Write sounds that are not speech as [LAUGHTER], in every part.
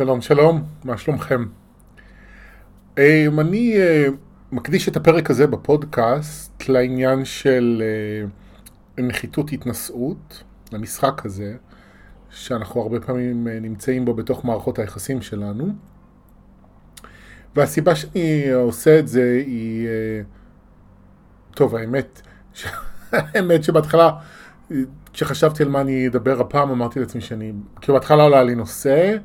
שלום, שלום, מה שלומכם? אני אה, מקדיש את הפרק הזה בפודקאסט לעניין של אה, נחיתות התנשאות, למשחק הזה, שאנחנו הרבה פעמים אה, נמצאים בו בתוך מערכות היחסים שלנו. והסיבה שאני עושה את זה היא... טוב, האמת, [LAUGHS] האמת שבהתחלה, כשחשבתי על מה אני אדבר הפעם, אמרתי לעצמי שאני... כאילו בהתחלה עלה לי נושא,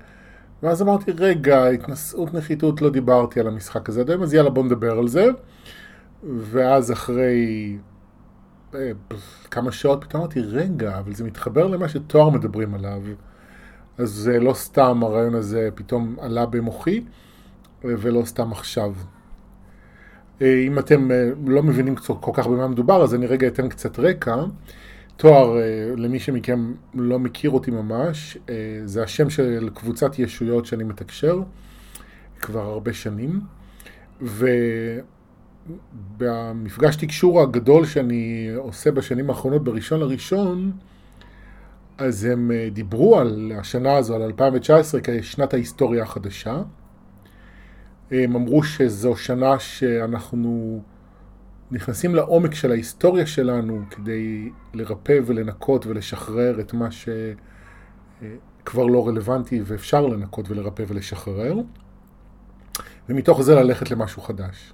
ואז אמרתי, רגע, התנשאות נחיתות, לא דיברתי על המשחק הזה עדיין, אז יאללה בוא נדבר על זה. ואז אחרי אה, כמה שעות פתאום אמרתי, רגע, אבל זה מתחבר למה שתואר מדברים עליו. אז לא סתם הרעיון הזה פתאום עלה במוחי, ולא סתם עכשיו. אה, אם אתם אה, לא מבינים כל כך במה מדובר, אז אני רגע אתן קצת רקע. תואר, אה, למי שמכם לא מכיר אותי ממש, אה, זה השם של קבוצת ישויות שאני מתקשר כבר הרבה שנים, ובמפגש תקשור הגדול שאני עושה בשנים האחרונות בראשון לראשון, אז הם אה, דיברו על השנה הזו, על 2019, כשנת ההיסטוריה החדשה. הם אמרו שזו שנה שאנחנו... נכנסים לעומק של ההיסטוריה שלנו כדי לרפא ולנקות ולשחרר את מה שכבר לא רלוונטי ואפשר לנקות ולרפא ולשחרר, ומתוך זה ללכת למשהו חדש.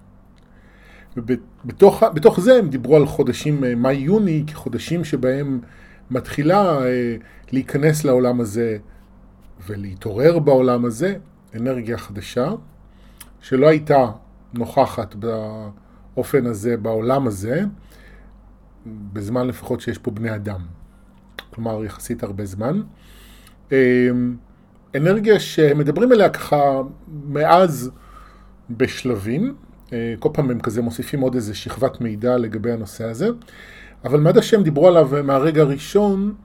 ובתוך זה הם דיברו על חודשים אה, מאי-יוני כחודשים שבהם מתחילה אה, להיכנס לעולם הזה ולהתעורר בעולם הזה אנרגיה חדשה שלא הייתה נוכחת ב... באופן הזה, בעולם הזה, בזמן לפחות שיש פה בני אדם. כלומר, יחסית הרבה זמן. אמ, אנרגיה שמדברים עליה ככה מאז בשלבים, אה, כל פעם הם כזה מוסיפים עוד איזה שכבת מידע לגבי הנושא הזה, אבל מעד השם דיברו עליו מהרגע הראשון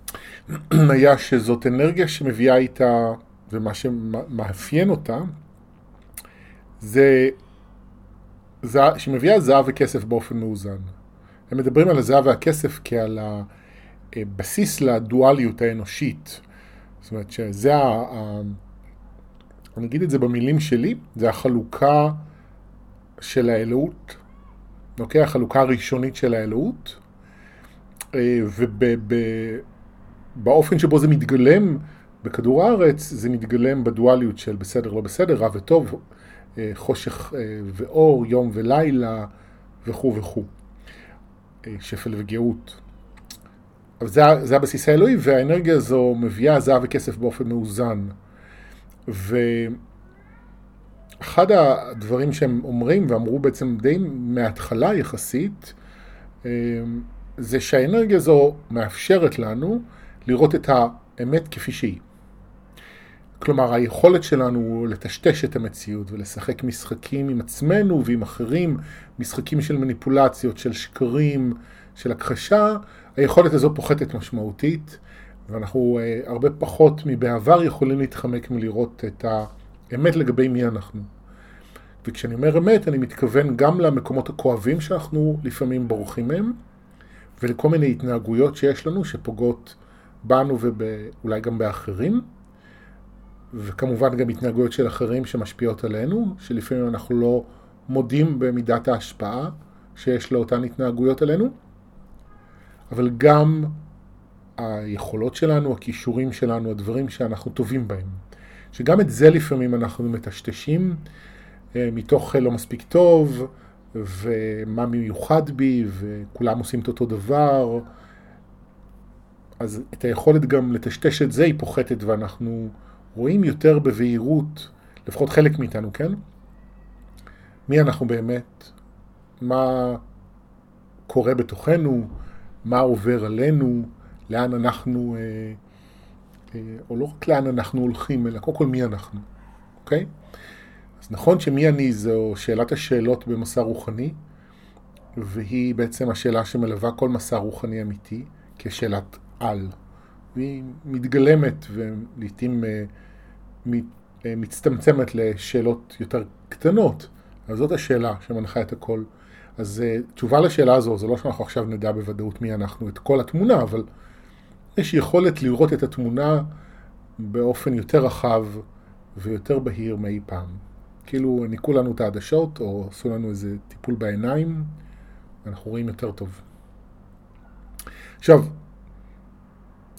[CLEARS THROAT] היה שזאת אנרגיה שמביאה איתה, ומה שמאפיין אותה, זה שמביאה זהב וכסף באופן מאוזן. הם מדברים על הזהב והכסף כעל הבסיס לדואליות האנושית. זאת אומרת שזה ה... אני אגיד את זה במילים שלי, זה החלוקה של האלוהות, אוקיי? החלוקה הראשונית של האלוהות, אה, ובאופן שבו זה מתגלם בכדור הארץ, זה מתגלם בדואליות של בסדר, לא בסדר, רע וטוב, אה, חושך אה, ואור, יום ולילה וכו' וכו'. אה, שפל וגאות. אבל זה, זה הבסיס האלוהי, והאנרגיה הזו מביאה זהב וכסף באופן מאוזן. ואחד הדברים שהם אומרים, ואמרו בעצם די מההתחלה יחסית, זה שהאנרגיה הזו מאפשרת לנו לראות את האמת כפי שהיא. כלומר, היכולת שלנו לטשטש את המציאות ולשחק משחקים עם עצמנו ועם אחרים, משחקים של מניפולציות, של שקרים, של הכחשה, היכולת הזו פוחתת משמעותית, ואנחנו uh, הרבה פחות מבעבר יכולים להתחמק מלראות את האמת לגבי מי אנחנו. וכשאני אומר אמת, אני מתכוון גם למקומות הכואבים שאנחנו לפעמים בורחים מהם, ולכל מיני התנהגויות שיש לנו שפוגעות בנו ואולי גם באחרים. וכמובן גם התנהגויות של אחרים שמשפיעות עלינו, שלפעמים אנחנו לא מודים במידת ההשפעה שיש לאותן התנהגויות עלינו, אבל גם היכולות שלנו, הכישורים שלנו, הדברים שאנחנו טובים בהם. שגם את זה לפעמים אנחנו מטשטשים אה, מתוך לא מספיק טוב, ומה מיוחד בי, וכולם עושים את אותו דבר. אז את היכולת גם לטשטש את זה היא פוחתת ואנחנו רואים יותר בבהירות, לפחות חלק מאיתנו, כן? מי אנחנו באמת, מה קורה בתוכנו, מה עובר עלינו, לאן אנחנו, אה, אה, או לא רק לאן אנחנו הולכים, אלא קודם כל מי אנחנו, אוקיי? אז נכון שמי אני זו שאלת השאלות במסע רוחני, והיא בעצם השאלה שמלווה כל מסע רוחני אמיתי, כשאלת על. והיא מתגלמת ולעיתים אה, אה, מצטמצמת לשאלות יותר קטנות. אז זאת השאלה שמנחה את הכל. אז אה, תשובה לשאלה הזו, זה לא שאנחנו עכשיו נדע בוודאות מי אנחנו, את כל התמונה, אבל יש יכולת לראות את התמונה באופן יותר רחב ויותר בהיר מאי פעם. כאילו ניקו לנו את העדשות או עשו לנו איזה טיפול בעיניים, ואנחנו רואים יותר טוב. עכשיו,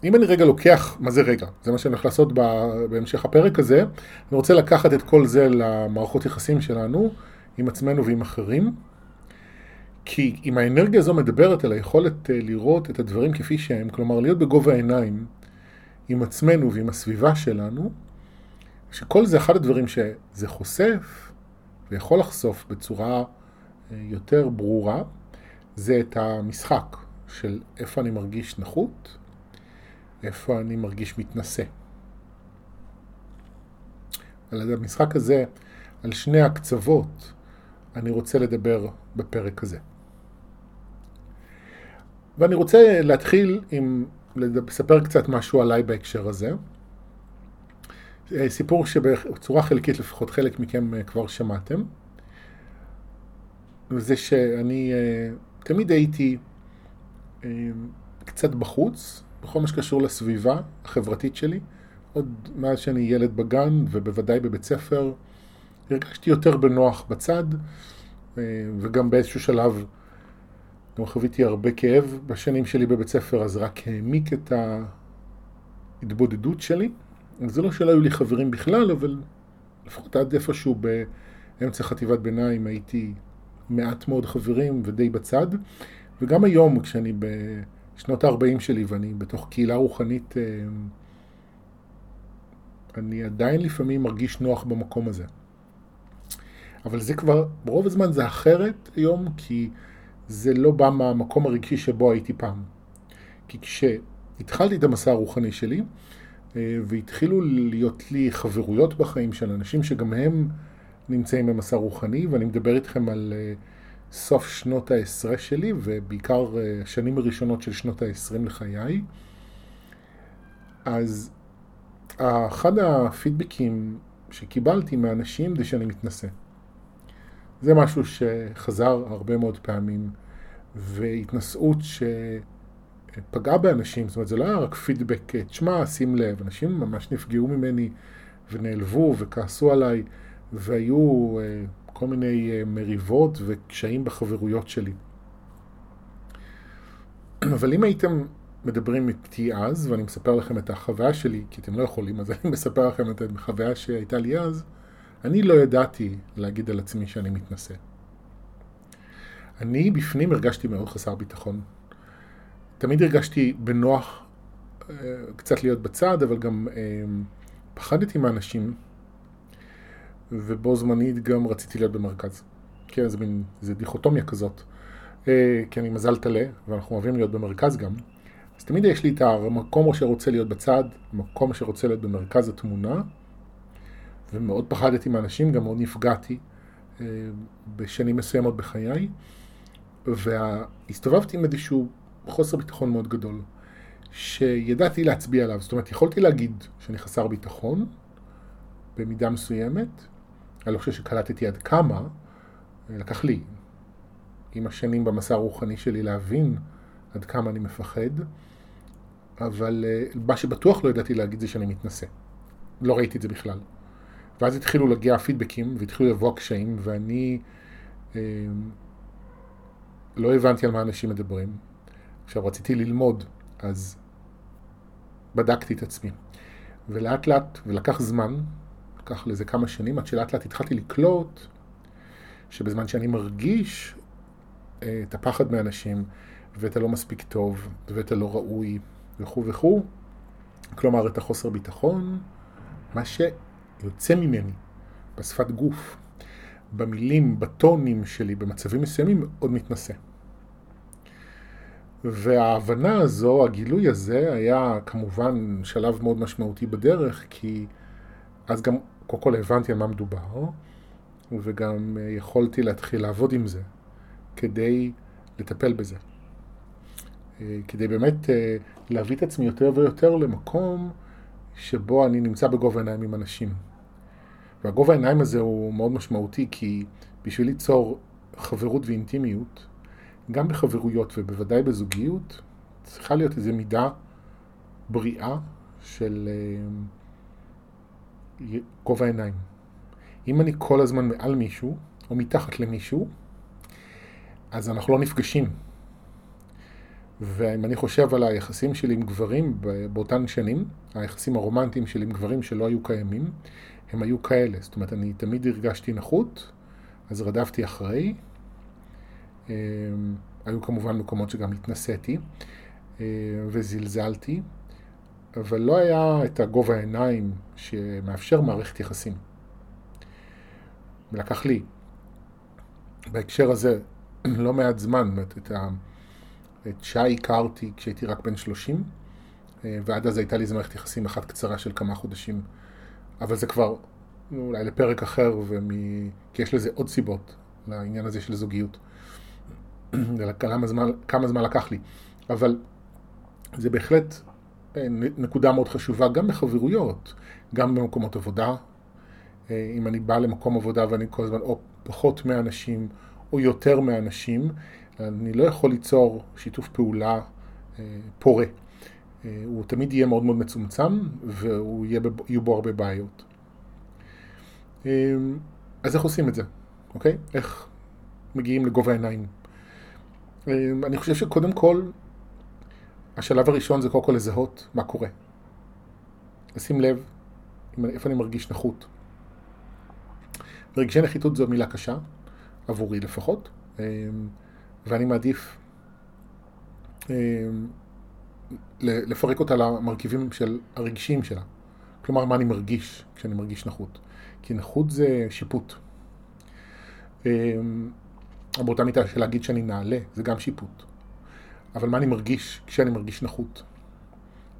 אם אני רגע לוקח, מה זה רגע? זה מה שאני הולך לעשות בהמשך הפרק הזה. אני רוצה לקחת את כל זה למערכות יחסים שלנו, עם עצמנו ועם אחרים. כי אם האנרגיה הזו מדברת על היכולת אה, לראות את הדברים כפי שהם, כלומר להיות בגובה העיניים עם עצמנו ועם הסביבה שלנו, שכל זה אחד הדברים שזה חושף ויכול לחשוף בצורה אה, יותר ברורה, זה את המשחק של איפה אני מרגיש נחות, איפה אני מרגיש מתנשא. על המשחק הזה, על שני הקצוות, אני רוצה לדבר בפרק הזה. ואני רוצה להתחיל עם, לספר קצת משהו עליי בהקשר הזה. אה, סיפור שבצורה חלקית לפחות חלק מכם אה, כבר שמעתם. וזה שאני אה, תמיד הייתי קצת בחוץ, בכל מה שקשור לסביבה החברתית שלי. עוד מאז שאני ילד בגן ובוודאי בבית ספר, הרגשתי יותר בנוח בצד, וגם באיזשהו שלב גם חוויתי הרבה כאב בשנים שלי בבית ספר, אז רק העמיק את ההתבודדות שלי. זה לא שלא היו לי חברים בכלל, אבל לפחות עד איפשהו באמצע חטיבת ביניים הייתי מעט מאוד חברים ודי בצד. וגם היום, כשאני בשנות ה-40 שלי ואני בתוך קהילה רוחנית, אה, אני עדיין לפעמים מרגיש נוח במקום הזה. אבל זה כבר, ברוב הזמן זה אחרת היום, כי זה לא בא מהמקום הרגשי שבו הייתי פעם. כי כשהתחלתי את המסע הרוחני שלי, אה, והתחילו להיות לי חברויות בחיים של אנשים שגם הם נמצאים במסע רוחני, ואני מדבר איתכם על אה, סוף שנות העשרה שלי, ובעיקר אה, השנים הראשונות של שנות העשרים לחיי. אז אחד הפידבקים שקיבלתי מאנשים זה שאני מתנשא. זה משהו שחזר הרבה מאוד פעמים, והתנשאות שפגעה באנשים, זאת אומרת זה לא היה רק פידבק, תשמע, שים לב, אנשים ממש נפגעו ממני ונעלבו וכעסו עליי, והיו אה, כל מיני אה, מריבות וקשיים בחברויות שלי. [CLEARS THROAT] אבל אם הייתם מדברים איתי אז, ואני מספר לכם את החוויה שלי, כי אתם לא יכולים, אז [LAUGHS] אני מספר לכם את החוויה שהייתה לי אז, אני לא ידעתי להגיד על עצמי שאני מתנשא. אני בפנים הרגשתי מאוד חסר ביטחון. תמיד הרגשתי בנוח אה, קצת להיות בצד, אבל גם אה, פחדתי מאנשים, ובו זמנית גם רציתי להיות במרכז. כן, זה מין, זה דיכוטומיה כזאת. אה, כי אני מזל טלה, ואנחנו אוהבים להיות במרכז גם. אז תמיד יש לי את המקום שרוצה להיות בצד, המקום שרוצה להיות במרכז התמונה, ומאוד פחדתי מאנשים, גם מאוד נפגעתי אה, בשנים מסוימות בחיי, והסתובבתי עם איזשהו חוסר ביטחון מאוד גדול, שידעתי להצביע עליו, זאת אומרת, יכולתי להגיד שאני חסר ביטחון, במידה מסוימת, אני לא חושב שקלטתי עד כמה, לקח לי עם השנים במסע הרוחני שלי להבין עד כמה אני מפחד, אבל אה, מה שבטוח לא ידעתי להגיד זה שאני מתנשא. לא ראיתי את זה בכלל. ואז התחילו להגיע הפידבקים והתחילו לבוא הקשיים, ואני אה, לא הבנתי על מה אנשים מדברים. עכשיו רציתי ללמוד, אז בדקתי את עצמי. ולאט לאט, ולקח זמן, לקח לזה כמה שנים, עד שלאט לאט התחלתי לקלוט שבזמן שאני מרגיש אה, את הפחד מאנשים, ואת הלא מספיק טוב, ואת הלא ראוי, וכו' וכו', כלומר את החוסר ביטחון, מה ש... יוצא ממני, בשפת גוף, במילים, בטונים שלי, במצבים מסוימים, מאוד מתנשא. וההבנה הזו, הגילוי הזה, היה כמובן שלב מאוד משמעותי בדרך, כי אז גם קודם כל הבנתי על מה מדובר, וגם יכולתי להתחיל לעבוד עם זה, כדי לטפל בזה. כדי באמת אה, להביא את עצמי יותר ויותר למקום שבו אני נמצא בגובה העיניים עם אנשים. והגובה העיניים הזה הוא מאוד משמעותי, כי בשביל ליצור חברות ואינטימיות, גם בחברויות ובוודאי בזוגיות, צריכה להיות איזו מידה בריאה של גובה העיניים. אם אני כל הזמן מעל מישהו, או מתחת למישהו, אז אנחנו לא נפגשים. ואם אני חושב על היחסים שלי עם גברים באותן שנים, היחסים הרומנטיים שלי עם גברים שלא היו קיימים, הם היו כאלה. זאת אומרת, אני תמיד הרגשתי נחות, אז רדפתי אחרי. אמ, היו כמובן מקומות שגם התנסיתי אה, וזלזלתי, אבל לא היה את הגובה העיניים שמאפשר מערכת יחסים. ולקח לי בהקשר הזה [CLEARS THROAT] לא מעט זמן, את, ה, את שי הכרתי כשהייתי רק בן 30, אה, ועד אז הייתה לי איזו מערכת יחסים אחת קצרה של כמה חודשים, אבל זה כבר אולי לפרק אחר, ומ... כי יש לזה עוד סיבות לעניין הזה של זוגיות. [CLEARS THROAT] כמה זמן, כמה זמן לקח לי. אבל זה בהחלט נקודה מאוד חשובה, גם בחברויות, גם במקומות עבודה. אה, אם אני בא למקום עבודה ואני כל הזמן או פחות מאנשים או יותר מאנשים, אני לא יכול ליצור שיתוף פעולה אה, פורה. הוא תמיד יהיה מאוד מאוד מצומצם ויהיו בו הרבה בעיות. אז איך עושים את זה, אוקיי? איך מגיעים לגובה העיניים? אני חושב שקודם כל השלב הראשון זה קודם כל לזהות מה קורה. לשים לב איפה אני מרגיש נחות. רגשי נחיתות זו מילה קשה, עבורי לפחות, אמ, ואני מעדיף אמ, לפרק אותה למרכיבים של הרגשיים שלה. כלומר, מה אני מרגיש כשאני מרגיש נחות. כי נחות זה שיפוט. אמ, באותה מיטה של להגיד שאני נעלה, זה גם שיפוט. אבל מה אני מרגיש כשאני מרגיש נחות?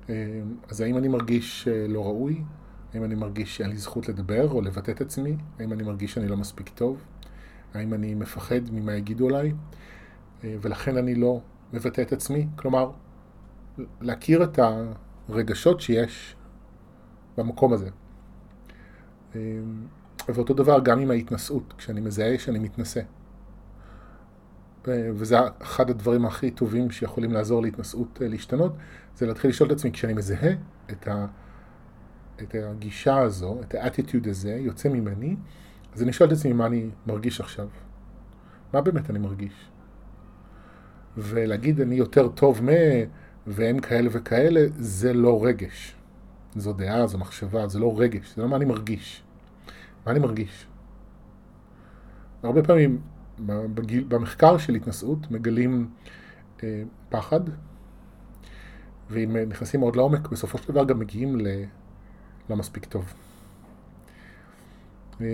אה, אז האם אני מרגיש אה, לא ראוי? האם אני מרגיש שאין לי זכות לדבר או לבטא את עצמי? האם אני מרגיש שאני לא מספיק טוב? האם אני מפחד ממה יגידו עליי? אה, ולכן אני לא מבטא את עצמי? כלומר, להכיר את הרגשות שיש במקום הזה. ואותו דבר גם עם ההתנשאות, כשאני מזהה שאני מתנשא. וזה אחד הדברים הכי טובים שיכולים לעזור להתנשאות אה, להשתנות, זה להתחיל לשאול את עצמי, כשאני מזהה את, ה, את הגישה הזו, את האטיטיוד הזה, יוצא ממני, אז אני שואל את עצמי מה אני מרגיש עכשיו. מה באמת אני מרגיש? ולהגיד אני יותר טוב מ... והם כאלה וכאלה, זה לא רגש. זו דעה, זו מחשבה, זה לא רגש, זה לא מה אני מרגיש. מה אני מרגיש? הרבה פעמים בגיל, במחקר של התנשאות מגלים אה, פחד, ואם נכנסים מאוד לעומק, בסופו של דבר גם מגיעים ל, למספיק טוב. אה,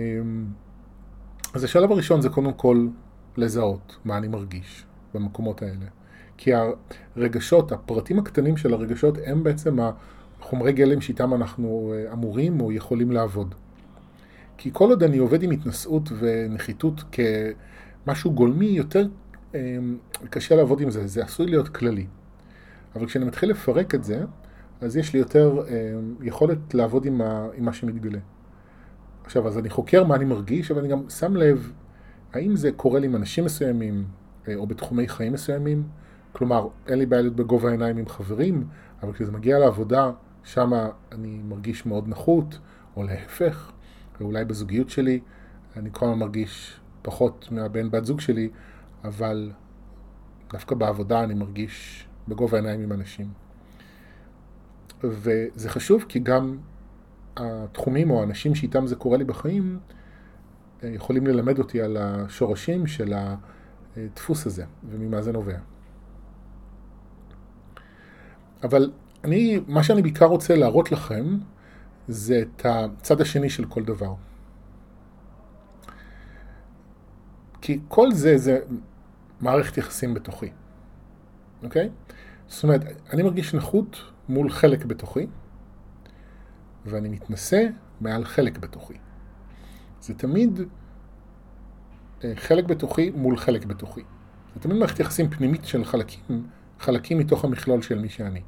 אז השלב הראשון זה קודם כל לזהות מה אני מרגיש במקומות האלה. כי הרגשות, הפרטים הקטנים של הרגשות הם בעצם החומרי גלם שאיתם אנחנו אה, אמורים או יכולים לעבוד. כי כל עוד אני עובד עם התנשאות ונחיתות כ... משהו גולמי יותר אמ, קשה לעבוד עם זה, זה עשוי להיות כללי. אבל כשאני מתחיל לפרק את זה, אז יש לי יותר אמ, יכולת לעבוד עם, מה שמתגלה. עכשיו, אז אני חוקר מה אני מרגיש, אבל אני גם שם לב האם זה קורה לי עם אנשים מסוימים, אה, או בתחומי חיים מסוימים. כלומר, אין לי בעיה להיות בגובה העיניים עם חברים, אבל כשזה מגיע לעבודה, שם אני מרגיש מאוד נחות, או להפך, ואולי בזוגיות שלי, אני כל הזמן מרגיש פחות מהבן בת זוג שלי, אבל דווקא בעבודה אני מרגיש בגובה העיניים עם אנשים. וזה חשוב כי גם התחומים או האנשים שאיתם זה קורה לי בחיים אה, יכולים ללמד אותי על השורשים של הדפוס הזה וממה זה נובע. אבל אני, מה שאני בעיקר רוצה להראות לכם זה את הצד השני של כל דבר. כי כל זה זה מערכת יחסים בתוכי, אוקיי? זאת אומרת, אני מרגיש נחות מול חלק בתוכי, ואני מתנשא מעל חלק בתוכי. זה תמיד אה, חלק בתוכי מול חלק בתוכי. זה תמיד מערכת יחסים פנימית של חלקים, חלקים מתוך המכלול של מי שאני.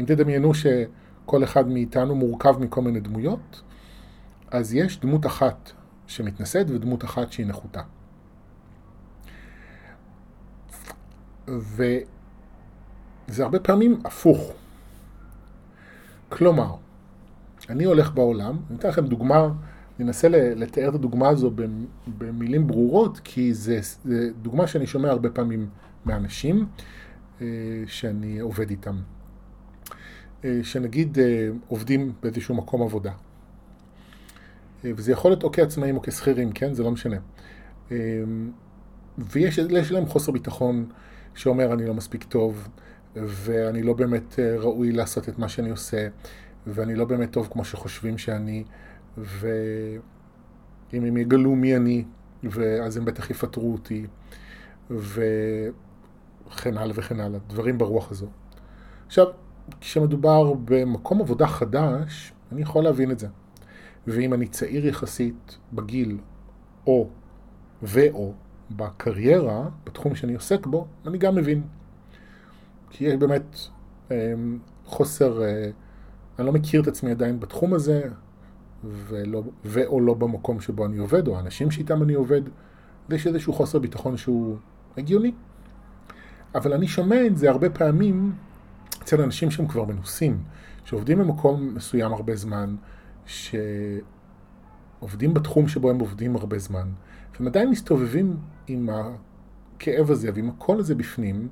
אם תדמיינו שכל אחד מאיתנו מורכב מכל מיני דמויות, אז יש דמות אחת שמתנשאת ודמות אחת שהיא נחותה. וזה הרבה פעמים הפוך. כלומר, אני הולך בעולם, אני אתן לכם דוגמה, אני אנסה לתאר את הדוגמה הזו במילים ברורות, כי זו דוגמה שאני שומע הרבה פעמים מאנשים אה, שאני עובד איתם. אה, שנגיד אה, עובדים באיזשהו מקום עבודה. וזה יכול להיות או כעצמאים או כשכירים, כן? זה לא משנה. ויש להם חוסר ביטחון שאומר אני לא מספיק טוב, ואני לא באמת ראוי לעשות את מה שאני עושה, ואני לא באמת טוב כמו שחושבים שאני, ואם הם יגלו מי אני, ואז הם בטח יפטרו אותי, וכן הלאה וכן הלאה, דברים ברוח הזו. עכשיו, כשמדובר במקום עבודה חדש, אני יכול להבין את זה. ואם אני צעיר יחסית בגיל, או ו/או בקריירה, בתחום שאני עוסק בו, אני גם מבין. כי יש באמת אמ, חוסר, אה, אני לא מכיר את עצמי עדיין בתחום הזה, ולא, ו/או לא במקום שבו אני עובד, או האנשים שאיתם אני עובד, ויש איזשהו חוסר ביטחון שהוא הגיוני. אבל אני שומע את זה הרבה פעמים אצל אנשים שהם כבר מנוסים, שעובדים במקום מסוים הרבה זמן, שעובדים בתחום שבו הם עובדים הרבה זמן, והם עדיין מסתובבים עם הכאב הזה ועם הקול הזה בפנים,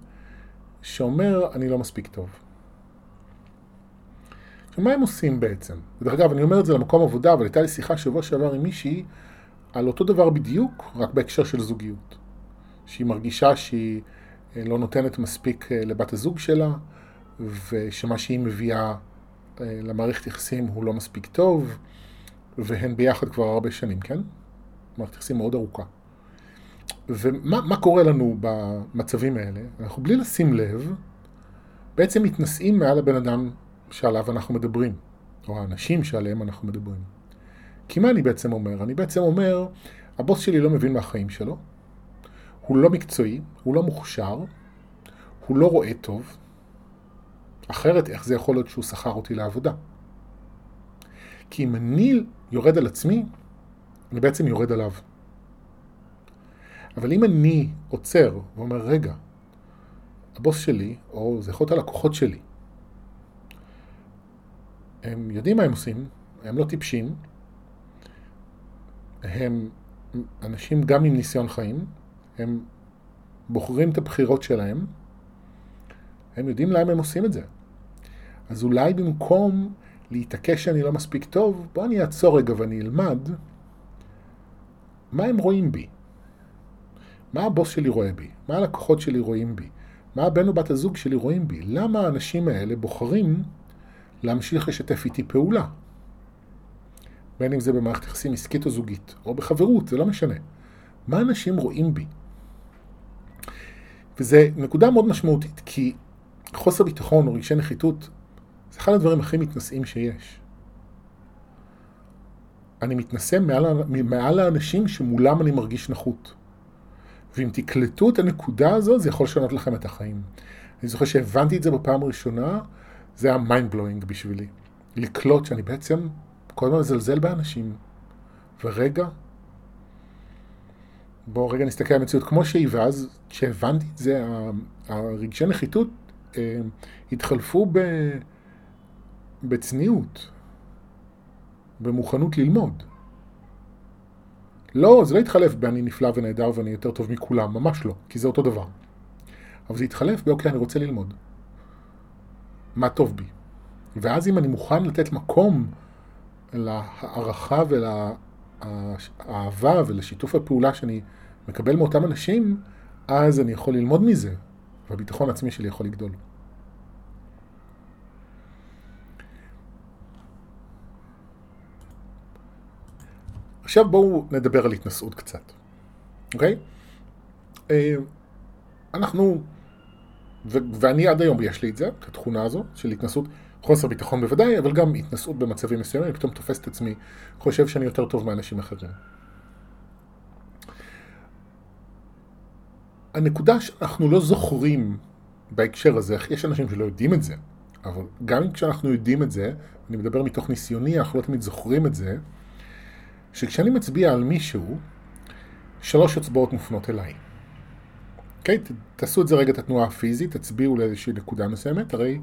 שאומר, אני לא מספיק טוב. עכשיו, מה הם עושים בעצם? ודרך אגב, אני אומר את זה למקום עבודה, אבל הייתה לי שיחה שבוע שעבר עם מישהי על אותו דבר בדיוק, רק בהקשר של זוגיות. שהיא מרגישה שהיא אה, לא נותנת מספיק אה, לבת הזוג שלה, ושמה שהיא מביאה אה, למערכת יחסים הוא לא מספיק טוב, והן ביחד כבר הרבה שנים, כן? מערכת יחסים מאוד ארוכה. ומה קורה לנו במצבים האלה? אנחנו בלי לשים לב, בעצם מתנשאים מעל הבן אדם שעליו אנחנו מדברים, או האנשים שעליהם אנחנו מדברים. כי מה אני בעצם אומר? אני בעצם אומר, הבוס שלי לא מבין מהחיים שלו, הוא לא מקצועי, הוא לא מוכשר, הוא לא רואה טוב, אחרת איך זה יכול להיות שהוא שכר אותי לעבודה? כי אם אני יורד על עצמי, אני בעצם יורד עליו. אבל אם אני עוצר ואומר, רגע, הבוס שלי, או זה יכול להיות הלקוחות שלי, הם יודעים מה הם עושים, הם לא טיפשים, הם אנשים גם עם ניסיון חיים, הם בוחרים את הבחירות שלהם, הם יודעים למה הם עושים את זה. אז אולי במקום להתעקש שאני לא מספיק טוב, בוא אני אעצור רגע ואני אלמד מה הם רואים בי. מה הבוס שלי רואה בי? מה הלקוחות שלי רואים בי? מה הבן או בת הזוג שלי רואים בי? למה האנשים האלה בוחרים להמשיך לשתף איתי פעולה? בין אם זה במערכת יחסים עסקית או זוגית, או בחברות, זה לא משנה. מה אנשים רואים בי? וזו נקודה מאוד משמעותית, כי חוסר ביטחון או רגשי נחיתות זה אחד הדברים הכי מתנשאים שיש. אני מתנשא מעל, מעל האנשים שמולם אני מרגיש נחות. ואם תקלטו את הנקודה הזו, זה יכול לשנות לכם את החיים. אני זוכר שהבנתי את זה בפעם הראשונה, זה היה mind blowing בשבילי. לקלוט שאני בעצם כל הזמן מזלזל באנשים. ורגע, בואו רגע נסתכל על המציאות כמו שהיא, ואז כשהבנתי את זה, הרגשי נחיתות אה, התחלפו ב... בצניעות, במוכנות ללמוד. לא, זה לא התחלף ב"אני נפלא ונהדר ואני יותר טוב מכולם", ממש לא, כי זה אותו דבר. אבל זה התחלף באוקיי, אני רוצה ללמוד. מה טוב בי. ואז אם אני מוכן לתת מקום להערכה ולאהבה ולשיתוף הפעולה שאני מקבל מאותם אנשים, אז אני יכול ללמוד מזה, והביטחון העצמי שלי יכול לגדול. עכשיו בואו נדבר על התנשאות קצת, אוקיי? אה, אנחנו, ו- ואני עד היום יש לי את זה, את התכונה הזו של התנסות, חוסר ביטחון בוודאי, אבל גם התנסות במצבים מסוימים, פתאום תופס את עצמי, חושב שאני יותר טוב מאנשים אחרים. הנקודה שאנחנו לא זוכרים בהקשר הזה, יש אנשים שלא יודעים את זה, אבל גם כשאנחנו יודעים את זה, אני מדבר מתוך ניסיוני, אנחנו לא תמיד זוכרים את זה, שכשאני מצביע על מישהו, שלוש אצבעות מופנות אליי. אוקיי? תעשו את זה רגע, את התנועה הפיזית, תצביעו לאיזושהי נקודה מסוימת, הרי,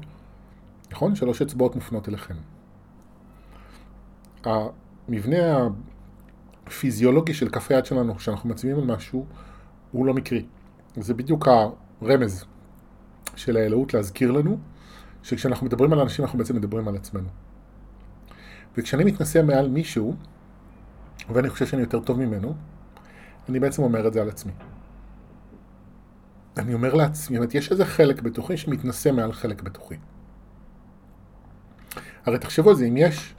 נכון? שלוש אצבעות מופנות אליכם. המבנה הפיזיולוגי של כף היד שלנו כשאנחנו מצביעים על משהו הוא לא מקרי. זה בדיוק הרמז של האלוהות להזכיר לנו שכשאנחנו מדברים על אנשים אנחנו בעצם מדברים על עצמנו. וכשאני מתנשא מעל מישהו, ואני חושב שאני יותר טוב ממנו, אני בעצם אומר את זה על עצמי. אני אומר לעצמי, זאת יש איזה חלק בתוכי שמתנשא מעל חלק בתוכי. הרי תחשבו על זה, אם יש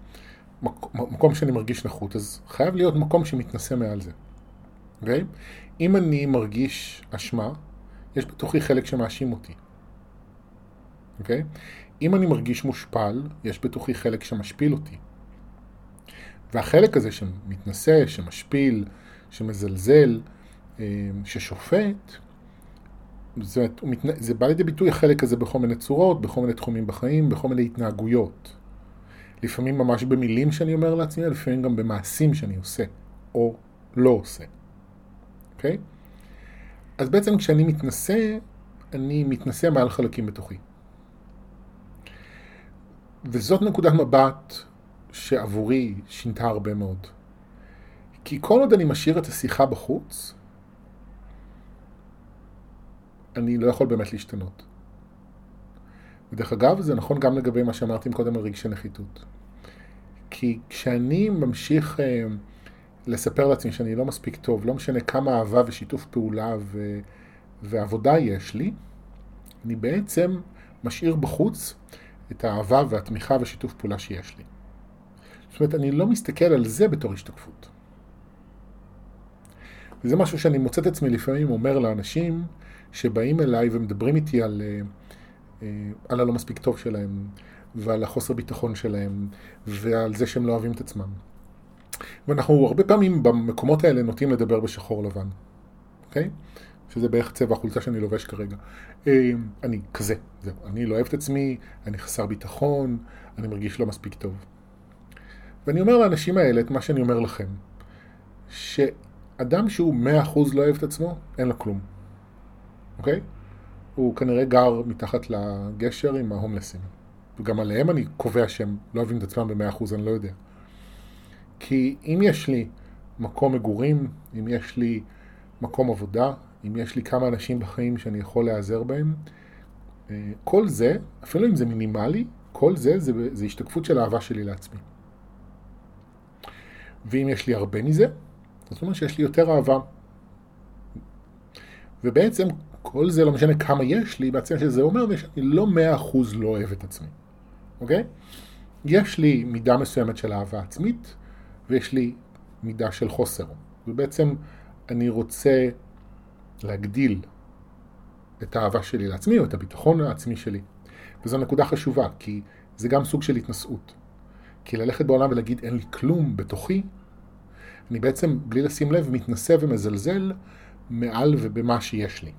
מקום שאני מרגיש נחות, אז חייב להיות מקום שמתנשא מעל זה. Okay? אוקיי? אם אני מרגיש אשמה, יש בתוכי חלק שמאשים אותי. אוקיי? Okay? אם אני מרגיש מושפל, יש בתוכי חלק שמשפיל אותי. והחלק הזה שמתנשא, שמשפיל, שמזלזל, אה, ששופט, זה, זה בא לידי ביטוי החלק הזה בכל מיני צורות, בכל מיני תחומים בחיים, בכל מיני התנהגויות. לפעמים ממש במילים שאני אומר לעצמי, לפעמים גם במעשים שאני עושה, או לא עושה. אוקיי? Okay? אז בעצם כשאני מתנשא, אני מתנשא מעל חלקים בתוכי. וזאת נקודת מבט שעבורי שינתה הרבה מאוד. כי כל עוד אני משאיר את השיחה בחוץ, אני לא יכול באמת להשתנות. ודרך אגב, זה נכון גם לגבי מה שאמרתי קודם על רגשי נחיתות. כי כשאני ממשיך אה, לספר לעצמי שאני לא מספיק טוב, לא משנה כמה אהבה ושיתוף פעולה ו, ועבודה יש לי, אני בעצם משאיר בחוץ את האהבה והתמיכה ושיתוף פעולה שיש לי. זאת אומרת, אני לא מסתכל על זה בתור השתקפות. וזה משהו שאני מוצא את עצמי לפעמים אומר לאנשים שבאים אליי ומדברים איתי על, אה, אה, על הלא מספיק טוב שלהם, ועל החוסר ביטחון שלהם, ועל זה שהם לא אוהבים את עצמם. ואנחנו הרבה פעמים במקומות האלה נוטים לדבר בשחור לבן, אוקיי? שזה בערך צבע החולצה שאני לובש כרגע. אה, אני כזה, זהו. אני לא אוהב את עצמי, אני חסר ביטחון, אני מרגיש לא מספיק טוב. ואני אומר לאנשים האלה את מה שאני אומר לכם, שאדם שהוא מאה אחוז לא אוהב את עצמו, אין לו כלום. אוקיי? הוא כנראה גר מתחת לגשר עם ההומלסים. וגם עליהם אני קובע שהם לא אוהבים את עצמם במאה אחוז, אני לא יודע. כי אם יש לי מקום מגורים, אם יש לי מקום עבודה, אם יש לי כמה אנשים בחיים שאני יכול להיעזר בהם, אה, כל זה, אפילו אם זה מינימלי, כל זה, זה, זה השתקפות של אהבה שלי לעצמי. ואם יש לי הרבה מזה, זאת אומרת שיש לי יותר אהבה. ובעצם כל זה לא משנה כמה יש לי, בעצם שזה אומר שאני לא מאה אחוז לא אוהב את עצמי, אוקיי? יש לי מידה מסוימת של אהבה עצמית, ויש לי מידה של חוסר. ובעצם אני רוצה להגדיל את האהבה שלי לעצמי, או את הביטחון העצמי שלי. וזו נקודה חשובה, כי זה גם סוג של התנשאות. כי ללכת בעולם ולהגיד אין לי כלום בתוכי, אני בעצם, בלי לשים לב, מתנשא ומזלזל מעל ובמה שיש לי.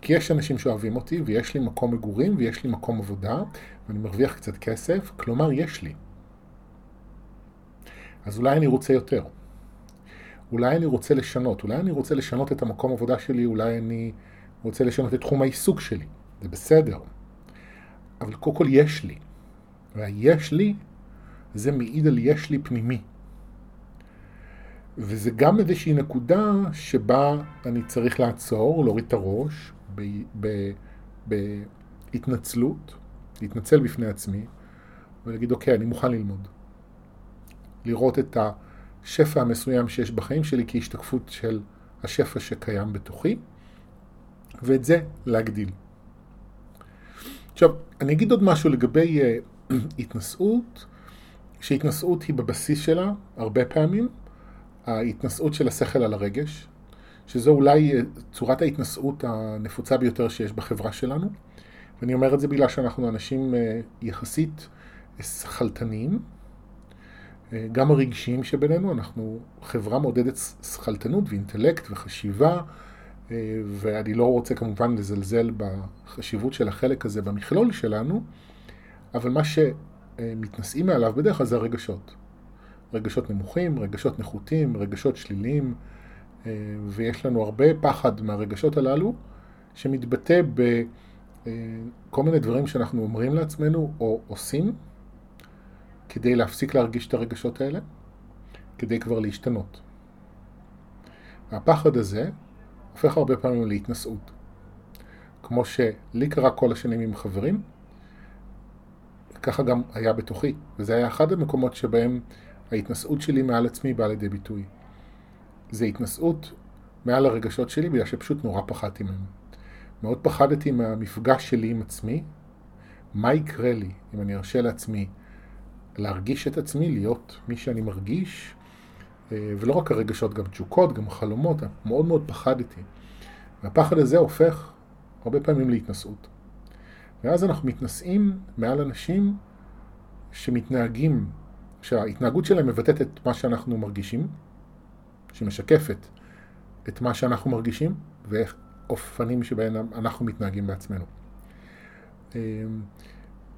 כי יש אנשים שאוהבים אותי, ויש לי מקום מגורים, ויש לי מקום עבודה, ואני מרוויח קצת כסף, כלומר יש לי. אז אולי אני רוצה יותר. אולי אני רוצה לשנות, אולי אני רוצה לשנות את המקום עבודה שלי, אולי אני רוצה לשנות את תחום העיסוק שלי. זה בסדר. אבל קודם כל יש לי. והיש לי, זה מעיד על יש לי פנימי. וזה גם איזושהי נקודה שבה אני צריך לעצור, להוריד את הראש, בהתנצלות, להתנצל בפני עצמי, ולהגיד, אוקיי, אני מוכן ללמוד. לראות את השפע המסוים שיש בחיים שלי כהשתקפות של השפע שקיים בתוכי, ואת זה להגדיל. עכשיו, אני אגיד עוד משהו לגבי uh, [CLEARS THROAT] התנשאות, שהתנשאות היא בבסיס שלה, הרבה פעמים, ההתנשאות של השכל על הרגש, שזו אולי אה, צורת ההתנשאות הנפוצה ביותר שיש בחברה שלנו. ואני אומר את זה בגלל שאנחנו אנשים אה, יחסית אה, גם הרגשיים שבינינו, אנחנו חברה מעודדת שכלתנות ואינטלקט וחשיבה, ואני לא רוצה כמובן לזלזל בחשיבות של החלק הזה במכלול שלנו, אבל מה שמתנשאים מעליו בדרך כלל זה הרגשות. רגשות נמוכים, רגשות נחותים, רגשות שליליים. אה, ויש לנו הרבה פחד מהרגשות הללו, שמתבטא בכל מיני דברים שאנחנו אומרים לעצמנו או עושים, כדי להפסיק להרגיש את הרגשות האלה, כדי כבר להשתנות. והפחד הזה הופך הרבה פעמים להתנשאות. כמו שלי קרה כל השנים עם חברים, ככה גם היה בתוכי, וזה היה אחד המקומות שבהם ההתנשאות שלי מעל עצמי באה לידי ביטוי. זה התנשאות מעל הרגשות שלי בגלל שפשוט נורא פחדתי מהם. מאוד פחדתי מהמפגש שלי עם עצמי, מה יקרה לי אם אני ארשה לעצמי להרגיש את עצמי, להיות מי שאני מרגיש, אה, ולא רק הרגשות, גם תשוקות, גם חלומות, מאוד מאוד פחדתי. והפחד הזה הופך הרבה פעמים להתנשאות. ואז אנחנו מתנשאים מעל אנשים שמתנהגים, שההתנהגות שלהם מבטאת את מה שאנחנו מרגישים, שמשקפת את מה שאנחנו מרגישים, ואיך אופנים שבהם אנחנו מתנהגים בעצמנו. אמ,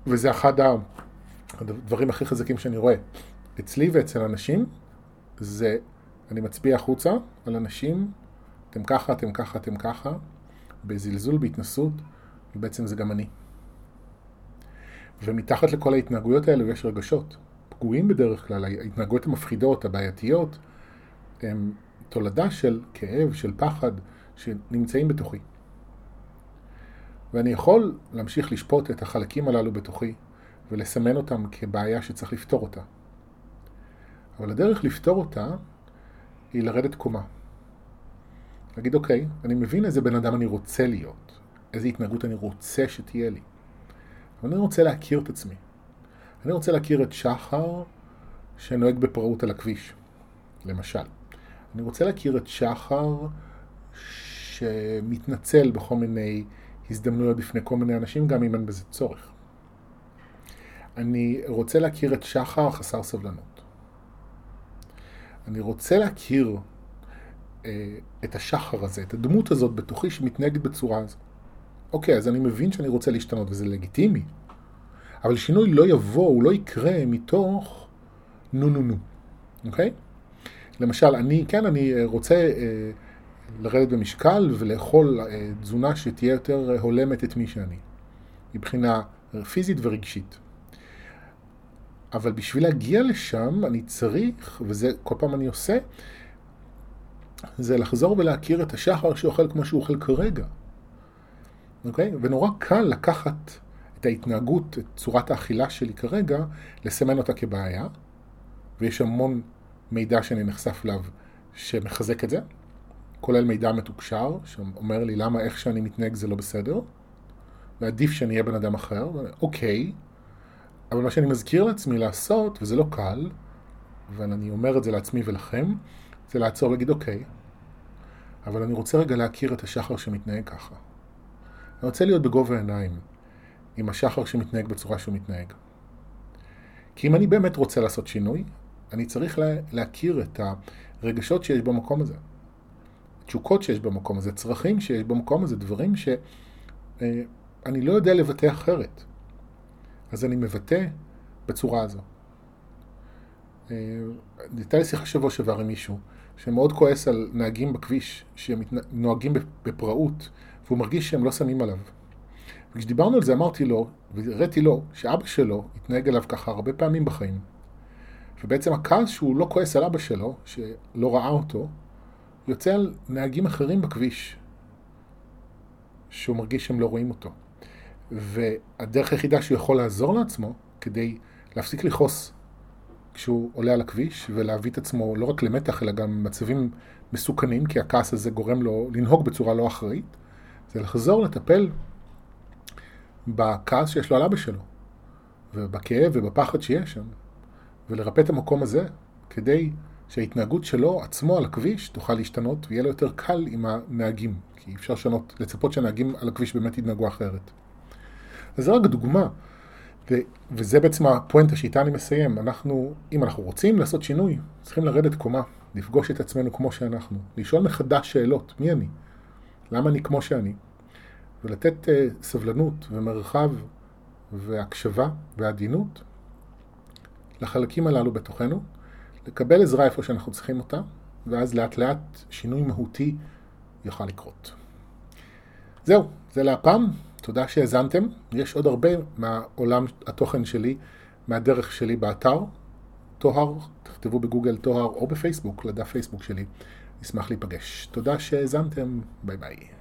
וזה אחד הדברים הכי חזקים שאני רואה. אצלי ואצל אנשים, זה, אני מצביע החוצה על אנשים, אתם ככה, אתם ככה, אתם ככה, בזלזול, בהתנסות, ובעצם זה גם אני. ומתחת לכל ההתנהגויות האלו יש רגשות. פגועים בדרך כלל, ההתנהגויות המפחידות, הבעייתיות, הן תולדה של כאב, של פחד, שנמצאים בתוכי. ואני יכול להמשיך לשפוט את החלקים הללו בתוכי ולסמן אותם כבעיה שצריך לפתור אותה. אבל הדרך לפתור אותה היא לרדת קומה. להגיד, אוקיי, אני מבין איזה בן אדם אני רוצה להיות, איזה התנהגות אני רוצה שתהיה לי. אני רוצה להכיר את עצמי. אני רוצה להכיר את שחר שנוהג בפראות על הכביש, למשל. אני רוצה להכיר את שחר שמתנצל בכל מיני הזדמנויות בפני כל מיני אנשים, גם אם אין בזה צורך. אני רוצה להכיר את שחר חסר סבלנות. אני רוצה להכיר אה, את השחר הזה, את הדמות הזאת בתוכי שמתנהגת בצורה הזו. אוקיי, אז אני מבין שאני רוצה להשתנות וזה לגיטימי, אבל שינוי לא יבוא, הוא לא יקרה מתוך נו נו נו, אוקיי? למשל, אני, כן, אני אה, רוצה אה, לרדת במשקל ולאכול אה, תזונה שתהיה יותר הולמת את מי שאני, מבחינה פיזית ורגשית. אבל בשביל להגיע לשם אני צריך, וזה כל פעם אני עושה, זה לחזור ולהכיר את השחר שאוכל כמו שהוא אוכל כרגע. אוקיי? ונורא קל לקחת את ההתנהגות, את צורת האכילה שלי כרגע, לסמן אותה כבעיה, ויש המון מידע שאני נחשף אליו שמחזק את זה, כולל מידע מתוקשר, שאומר לי למה איך שאני מתנהג זה לא בסדר, ועדיף שאני אהיה בן אדם אחר, אוקיי, אבל מה שאני מזכיר לעצמי לעשות, וזה לא קל, אבל אני אומר את זה לעצמי ולכם, זה לעצור ולהגיד אוקיי, אבל אני רוצה רגע להכיר את השחר שמתנהג ככה. אני רוצה להיות בגובה העיניים עם השחר שמתנהג בצורה שהוא מתנהג. כי אם אני באמת רוצה לעשות שינוי, אני צריך לה, להכיר את הרגשות שיש במקום הזה. תשוקות שיש במקום הזה, צרכים שיש במקום הזה, דברים שאני אה, לא יודע לבטא אחרת. אז אני מבטא בצורה הזו. אה, הייתה לי שיחה שבוע שעבר עם מישהו שמאוד כועס על נהגים בכביש שנוהגים בפראות והוא מרגיש שהם לא שמים עליו. וכשדיברנו על זה אמרתי לו, והראיתי לו, שאבא שלו התנהג אליו ככה הרבה פעמים בחיים. ובעצם הכעס שהוא לא כועס על אבא שלו, שלא ראה אותו, יוצא על נהגים אחרים בכביש, שהוא מרגיש שהם לא רואים אותו. והדרך היחידה שהוא יכול לעזור לעצמו, כדי להפסיק לכעוס כשהוא עולה על הכביש, ולהביא את עצמו לא רק למתח, אלא גם מצבים מסוכנים, כי הכעס הזה גורם לו לנהוג בצורה לא אחראית, זה לחזור לטפל בכעס שיש לו על אבא שלו, ובכאב ובפחד שיש שם, ולרפא את המקום הזה, כדי שההתנהגות שלו עצמו על הכביש תוכל להשתנות, ויהיה לו יותר קל עם הנהגים, כי אפשר לשנות, לצפות שהנהגים על הכביש באמת יתנהגו אחרת. אז זה רק דוגמה, ו- וזה בעצם הפואנטה שאיתה אני מסיים. אנחנו, אם אנחנו רוצים לעשות שינוי, צריכים לרדת קומה, לפגוש את עצמנו כמו שאנחנו, לשאול מחדש שאלות, מי אני? למה אני כמו שאני? ולתת uh, סבלנות ומרחב והקשבה ועדינות לחלקים הללו בתוכנו, לקבל עזרה איפה שאנחנו צריכים אותה, ואז לאט לאט שינוי מהותי יוכל לקרות. זהו, זה להפעם. תודה שהאזנתם. יש עוד הרבה מהעולם התוכן שלי מהדרך שלי באתר, טוהר, תכתבו בגוגל טוהר או בפייסבוק, לדף פייסבוק שלי. נשמח להיפגש. תודה שהאזנתם, ביי ביי.